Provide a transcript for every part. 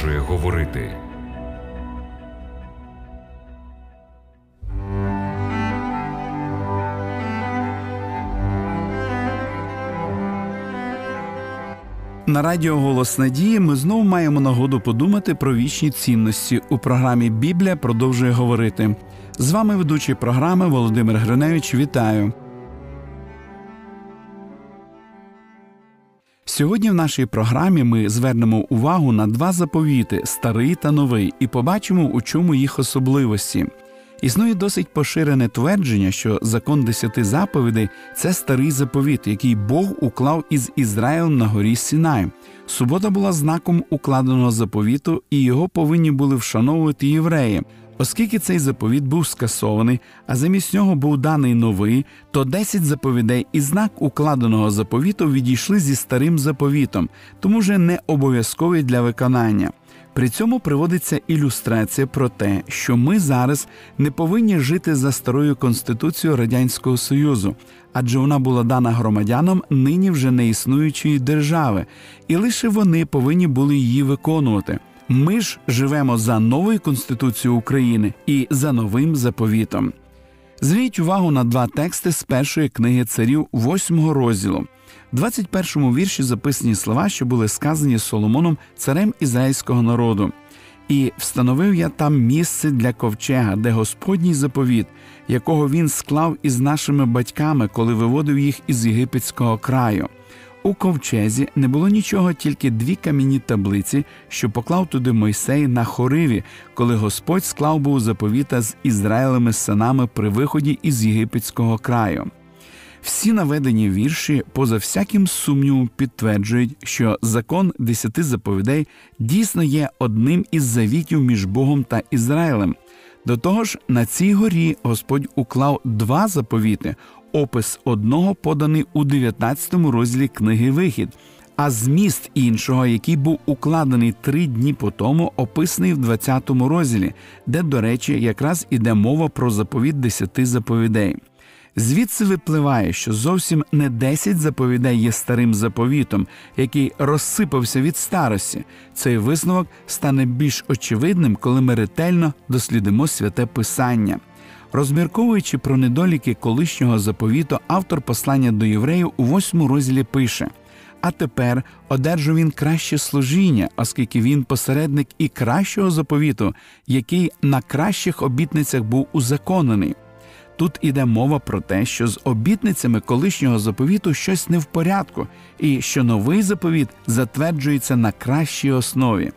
продовжує говорити. На радіо Голос Надії ми знову маємо нагоду подумати про вічні цінності. У програмі Біблія продовжує говорити. З вами ведучий програми Володимир Гриневич. Вітаю. Сьогодні в нашій програмі ми звернемо увагу на два заповіти старий та новий, і побачимо, у чому їх особливості. Існує досить поширене твердження, що закон десяти заповідей це старий заповіт, який Бог уклав із Ізраїлем на горі Сінай. Субота була знаком укладеного заповіту, і його повинні були вшановувати євреї. Оскільки цей заповіт був скасований, а замість нього був даний новий, то десять заповідей і знак укладеного заповіту відійшли зі старим заповітом, тому вже не обов'язкові для виконання. При цьому приводиться ілюстрація про те, що ми зараз не повинні жити за старою конституцією Радянського Союзу, адже вона була дана громадянам нині вже не існуючої держави, і лише вони повинні були її виконувати. Ми ж живемо за новою Конституцією України і за новим заповітом. Зверніть увагу на два тексти з першої книги царів, восьмого розділу. В 21-му вірші записані слова, що були сказані Соломоном, царем ізраїльського народу. І встановив я там місце для ковчега, де Господній заповіт, якого він склав із нашими батьками, коли виводив їх із єгипетського краю. У ковчезі не було нічого, тільки дві кам'яні таблиці, що поклав туди Мойсей на хориві, коли Господь склав був заповіта з Ізраїлеми синами при виході із єгипетського краю. Всі наведені вірші, поза всяким сумнівом, підтверджують, що закон десяти заповідей дійсно є одним із завітів між Богом та Ізраїлем. До того ж, на цій горі Господь уклав два заповіти, опис одного поданий у 19 розділі книги Вихід, а зміст іншого, який був укладений три дні по тому, описаний в 20 розділі, де, до речі, якраз іде мова про заповіт десяти заповідей. Звідси випливає, що зовсім не 10 заповідей є старим заповітом, який розсипався від старості. Цей висновок стане більш очевидним, коли ми ретельно дослідимо святе Писання. Розмірковуючи про недоліки колишнього заповіту, автор послання до євреїв у восьмому розділі пише. А тепер одержав він краще служіння, оскільки він посередник і кращого заповіту, який на кращих обітницях був узаконений. Тут іде мова про те, що з обітницями колишнього заповіту щось не в порядку, і що новий заповіт затверджується на кращій основі.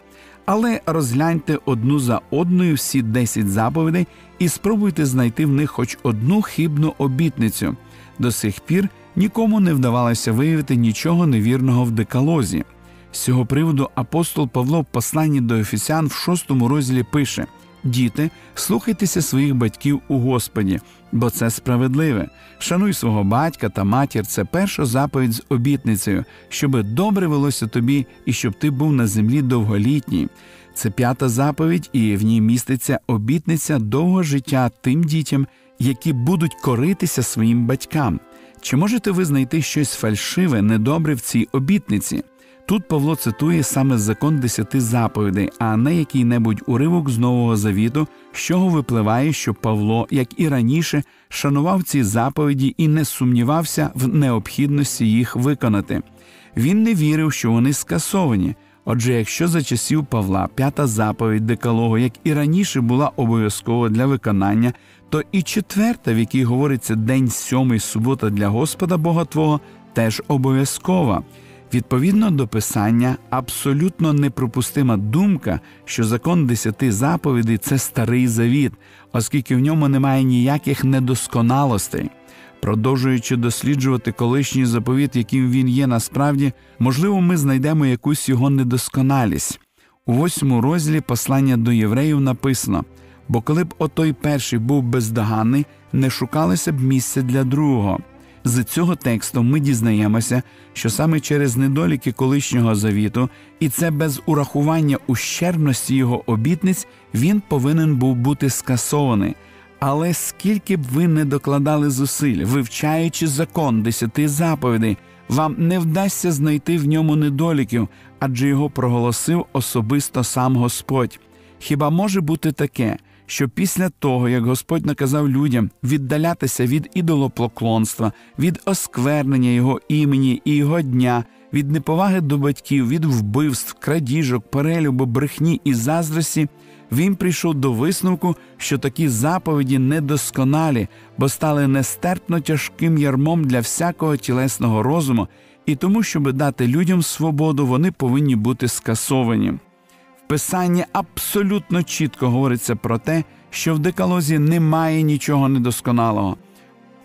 Але розгляньте одну за одною всі 10 заповідей і спробуйте знайти в них хоч одну хибну обітницю. До сих пір нікому не вдавалося виявити нічого невірного в декалозі. З цього приводу апостол Павло в посланні до Ефесян в шостому розділі пише. Діти, слухайтеся своїх батьків у Господі, бо це справедливе. Шануй свого батька та матір це перша заповідь з обітницею, щоби добре велося тобі і щоб ти був на землі довголітній. Це п'ята заповідь, і в ній міститься обітниця довго життя тим дітям, які будуть коритися своїм батькам. Чи можете ви знайти щось фальшиве, недобре в цій обітниці? Тут Павло цитує саме закон десяти заповідей, а не який-небудь уривок з Нового Завіту, з чого випливає, що Павло, як і раніше, шанував ці заповіді і не сумнівався в необхідності їх виконати. Він не вірив, що вони скасовані. Отже, якщо за часів Павла п'ята заповідь Декалогу, як і раніше, була обов'язкова для виконання, то і четверта, в якій говориться день сьомий субота для Господа Бога Твого, теж обов'язкова. Відповідно до писання, абсолютно неприпустима думка, що закон десяти заповідей це старий завіт, оскільки в ньому немає ніяких недосконалостей. Продовжуючи досліджувати колишній заповіт, яким він є насправді, можливо, ми знайдемо якусь його недосконалість. У восьмому розділі послання до євреїв написано: бо коли б отой перший був бездоганний, не шукалося б місця для другого. З цього тексту ми дізнаємося, що саме через недоліки колишнього завіту, і це без урахування ущербності його обітниць, він повинен був бути скасований. Але скільки б ви не докладали зусиль, вивчаючи закон десяти заповідей, вам не вдасться знайти в ньому недоліків, адже його проголосив особисто сам Господь. Хіба може бути таке, що після того, як Господь наказав людям віддалятися від ідолопоклонства, від осквернення Його імені і Його дня, від неповаги до батьків, від вбивств, крадіжок, перелюбу, брехні і заздрості, він прийшов до висновку, що такі заповіді недосконалі, бо стали нестерпно тяжким ярмом для всякого тілесного розуму, і тому, щоб дати людям свободу, вони повинні бути скасовані. В Писанні абсолютно чітко говориться про те, що в декалозі немає нічого недосконалого.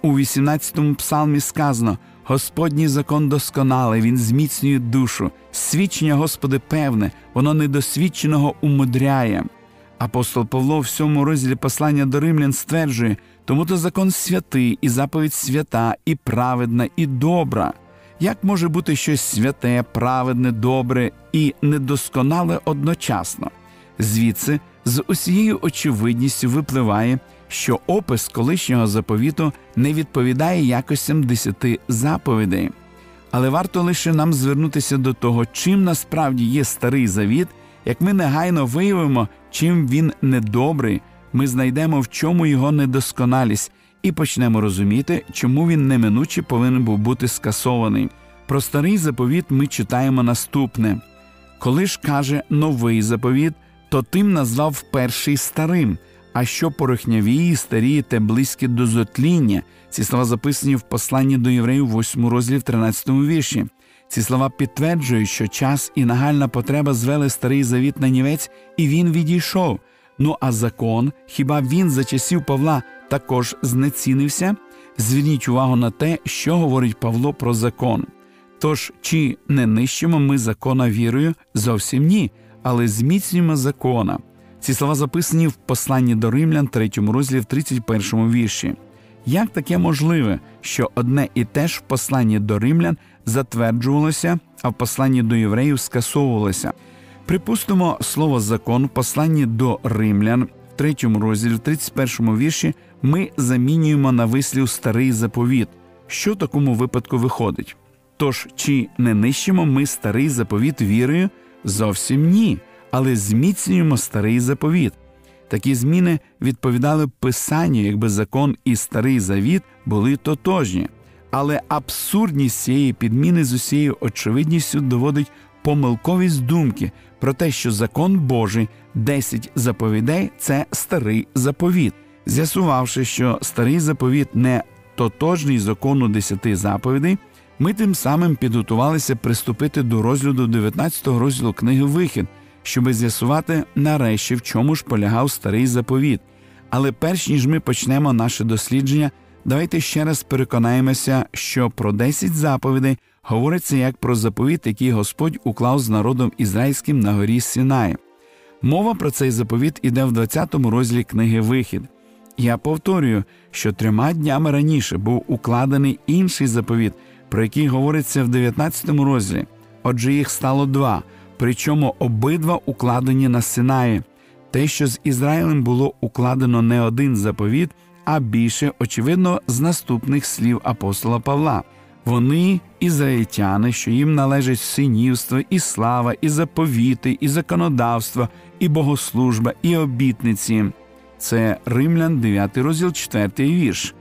У 18-му псалмі сказано: Господній закон досконалий, він зміцнює душу, свідчення Господи певне, воно недосвідченого умудряє. Апостол Павло в сьому розділі послання до римлян стверджує, тому то закон святий, і заповідь свята, і праведна, і добра. Як може бути щось святе, праведне, добре і недосконале одночасно? Звідси з усією очевидністю випливає, що опис колишнього заповіту не відповідає якостям десяти заповідей. Але варто лише нам звернутися до того, чим насправді є старий завіт, як ми негайно виявимо, чим він недобрий, ми знайдемо, в чому його недосконалість, і почнемо розуміти, чому він неминуче повинен був бути скасований. Про старий заповіт ми читаємо наступне коли ж каже новий заповіт, то тим назвав перший старим. А що порохнявії, старі та близькі до зотління. Ці слова записані в посланні до євреїв, 8 розділі в 13 вірші. Ці слова підтверджують, що час і нагальна потреба звели старий завіт на нівець, і він відійшов. Ну а закон, хіба він за часів Павла також знецінився? Зверніть увагу на те, що говорить Павло про закон. Тож, чи не нищимо ми закона вірою? Зовсім ні, але зміцнюємо закона. Ці слова записані в посланні до римлян, 3 розділі в 31 вірші. Як таке можливе, що одне і те ж в посланні до римлян затверджувалося, а в посланні до євреїв скасовувалося? Припустимо, слово закон в посланні до римлян в 3 розділі, в 31 вірші, ми замінюємо на вислів старий заповіт. Що в такому випадку виходить? Тож, чи не нищимо ми старий заповіт вірою? Зовсім ні, але зміцнюємо старий заповіт. Такі зміни відповідали Писанню, якби закон і старий завіт були тотожні. Але абсурдність цієї підміни з усією очевидністю доводить помилковість думки про те, що закон Божий, 10 заповідей це старий заповіт. З'ясувавши, що старий заповіт не тотожний закону 10 заповідей, ми тим самим підготувалися приступити до розгляду 19 розділу книги Вихід, щоби з'ясувати нарешті, в чому ж полягав старий заповіт. Але перш ніж ми почнемо наше дослідження, давайте ще раз переконаємося, що про 10 заповідей говориться як про заповіт, який Господь уклав з народом ізраїльським на горі Сінай. Мова про цей заповіт іде в 20-му розділі книги Вихід. Я повторюю, що трьома днями раніше був укладений інший заповіт, про який говориться в 19 розділі. Отже, їх стало два, причому обидва укладені на Синаї. Те, що з Ізраїлем було укладено не один заповіт, а більше, очевидно, з наступних слів апостола Павла. Вони ізраїльтяни, що їм належить синівство, і слава, і заповіти, і законодавство, і богослужба, і обітниці. Це Римлян, 9 розділ, 4 вірш.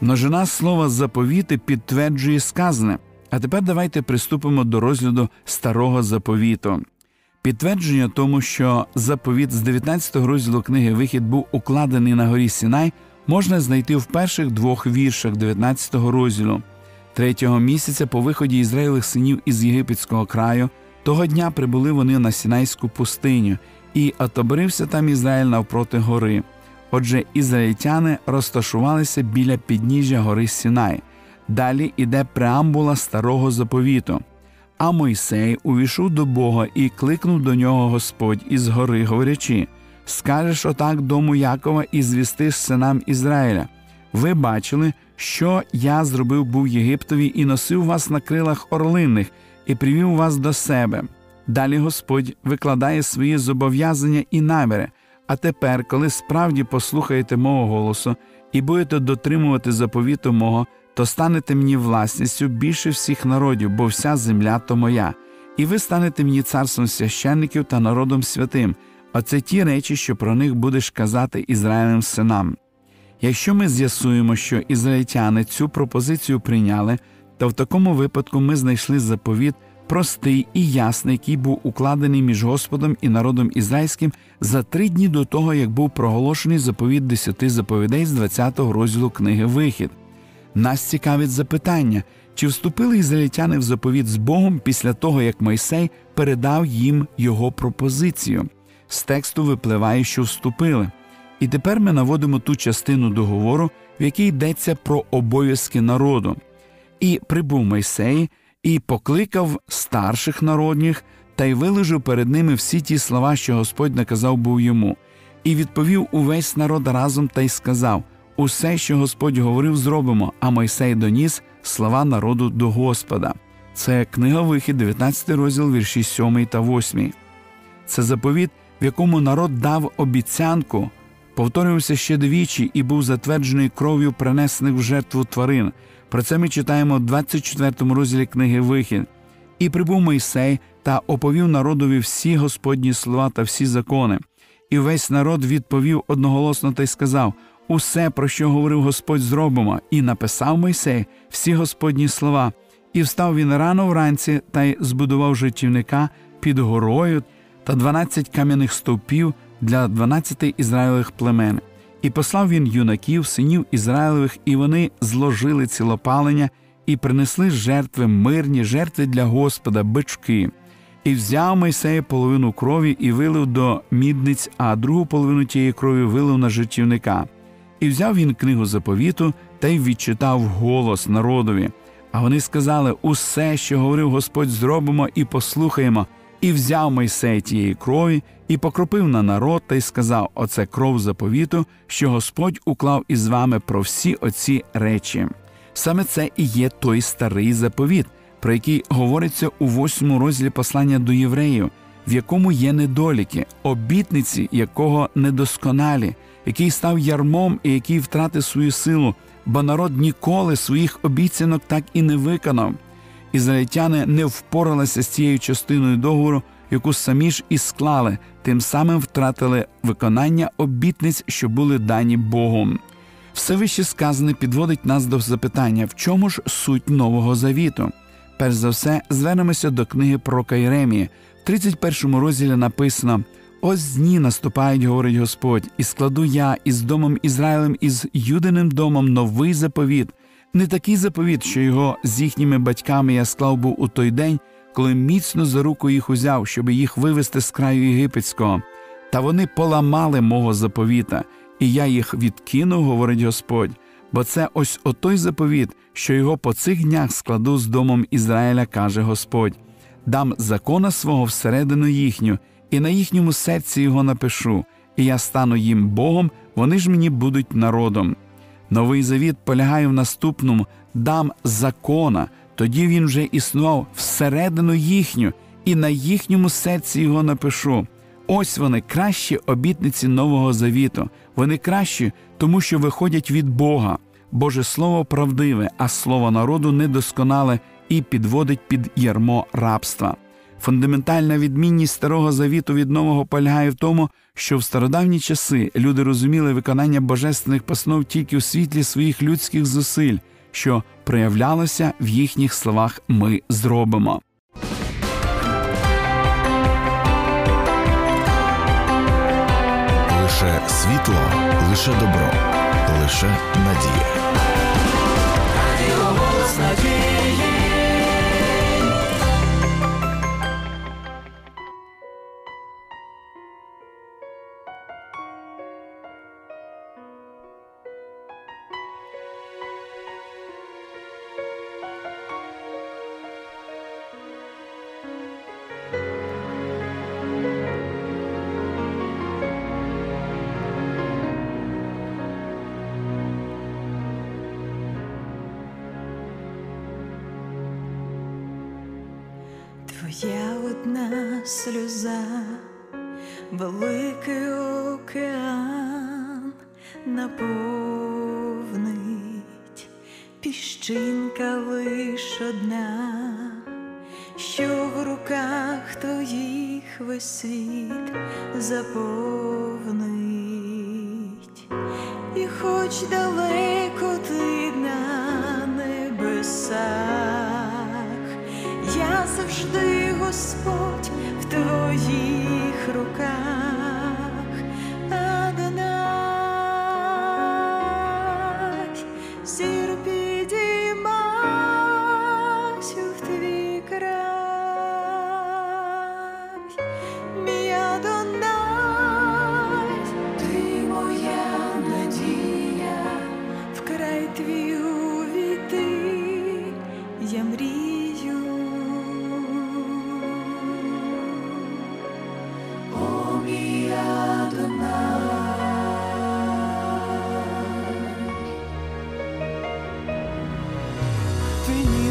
Множина слова заповіти підтверджує сказане. А тепер давайте приступимо до розгляду старого заповіту. Підтвердження тому, що заповіт з 19 розділу книги Вихід був укладений на горі Сінай, можна знайти в перших двох віршах 19 розділу. Третього місяця по виході Ізраїлих синів із єгипетського краю, того дня прибули вони на Сінайську пустиню, і отобрився там Ізраїль навпроти гори. Отже, ізраїльтяни розташувалися біля підніжжя гори Сінай. Далі іде преамбула старого заповіту. А Мойсей увійшов до Бога і кликнув до нього Господь із гори, говорячи: Скажеш отак дому Якова і звістиш синам Ізраїля. Ви бачили, що я зробив був Єгиптові і носив вас на крилах орлинних, і привів вас до себе. Далі Господь викладає свої зобов'язання і наміри. А тепер, коли справді послухаєте мого голосу і будете дотримувати заповіту мого, то станете мені власністю більше всіх народів, бо вся земля то моя, і ви станете мені царством священників та народом святим. Оце ті речі, що про них будеш казати Ізраїлем синам. Якщо ми з'ясуємо, що ізраїльтяни цю пропозицію прийняли, то в такому випадку ми знайшли заповіт простий і ясний, який був укладений між Господом і народом ізраїльським за три дні до того, як був проголошений заповіт десяти заповідей з 20-го розділу книги Вихід. Нас цікавить запитання, чи вступили ізраїльтяни в заповіт з Богом після того, як Мойсей передав їм його пропозицію. З тексту випливає, що вступили. І тепер ми наводимо ту частину договору, в якій йдеться про обов'язки народу. І прибув Мойсей, і покликав старших народніх та й виложив перед ними всі ті слова, що Господь наказав був йому, і відповів увесь народ разом та й сказав: Усе, що Господь говорив, зробимо, а Мойсей доніс слова народу до Господа. Це книга Вихід, 19 розділ вірші 7 та 8. Це заповіт, в якому народ дав обіцянку, повторювався ще двічі і був затверджений кров'ю принесених в жертву тварин. Про це ми читаємо в 24 розділі книги Вихід. І прибув Мойсей та оповів народові всі Господні слова та всі закони. І весь народ відповів одноголосно та й сказав: Усе, про що говорив Господь, зробимо, і написав Мойсей всі Господні слова. І встав він рано вранці та й збудував життівника під горою та дванадцять кам'яних стовпів для дванадцяти ізраїлевих племен. І послав він юнаків, синів Ізраїлевих, і вони зложили цілопалення і принесли жертви мирні, жертви для Господа, бички. І взяв Мойсей половину крові і вилив до мідниць, а другу половину тієї крові вилив на життівника. І взяв він книгу заповіту та й відчитав голос народові. А вони сказали: Усе, що говорив Господь, зробимо і послухаємо. І взяв Мойсей тієї крові, і покропив на народ та й сказав: Оце кров заповіту, що Господь уклав із вами про всі оці речі. Саме це і є той старий заповіт, про який говориться у восьмому розділі послання до євреїв, в якому є недоліки, обітниці, якого недосконалі, який став ярмом і який втратив свою силу, бо народ ніколи своїх обіцянок так і не виконав. Ізраїльтяни не впоралися з цією частиною договору, яку самі ж і склали, тим самим втратили виконання обітниць, що були дані Богом. Все вище сказане підводить нас до запитання, в чому ж суть Нового Завіту. Перш за все, звернемося до книги про Кайремії. В 31 розділі написано: Ось дні наступають, говорить Господь, і складу я із домом Ізраїлем із Юдиним домом новий заповіт. Не такий заповіт, що його з їхніми батьками я склав був у той день, коли міцно за руку їх узяв, щоб їх вивести з краю єгипетського. Та вони поламали мого заповіта, і я їх відкинув, говорить Господь. Бо це ось отой заповіт, що його по цих днях складу з домом Ізраїля, каже Господь. Дам закона свого всередину їхню, і на їхньому серці його напишу, і я стану їм Богом, вони ж мені будуть народом. Новий завіт полягає в наступному дам закона, тоді він вже існував всередину їхню, і на їхньому серці його напишу. Ось вони кращі обітниці Нового Завіту. Вони кращі, тому що виходять від Бога. Боже Слово правдиве, а слово народу недосконале і підводить під ярмо рабства. Фундаментальна відмінність старого завіту від нового полягає в тому, що в стародавні часи люди розуміли виконання божественних постанов тільки у світлі своїх людських зусиль, що проявлялося в їхніх словах ми зробимо. Лише світло, лише добро, лише надія. Твоя одна сльоза, великий океан наповнить. Піщинка лиш одна, що в руках твоїх весь світ заповнить, і хоч далеко ти на небесах, я завжди Господь в твоїх руках,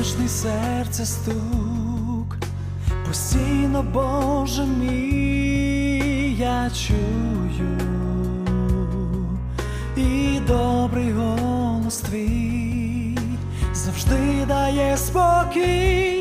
ніжний серце стук, постійно, Боже мій, я чую, і добрий голос твій завжди дає спокій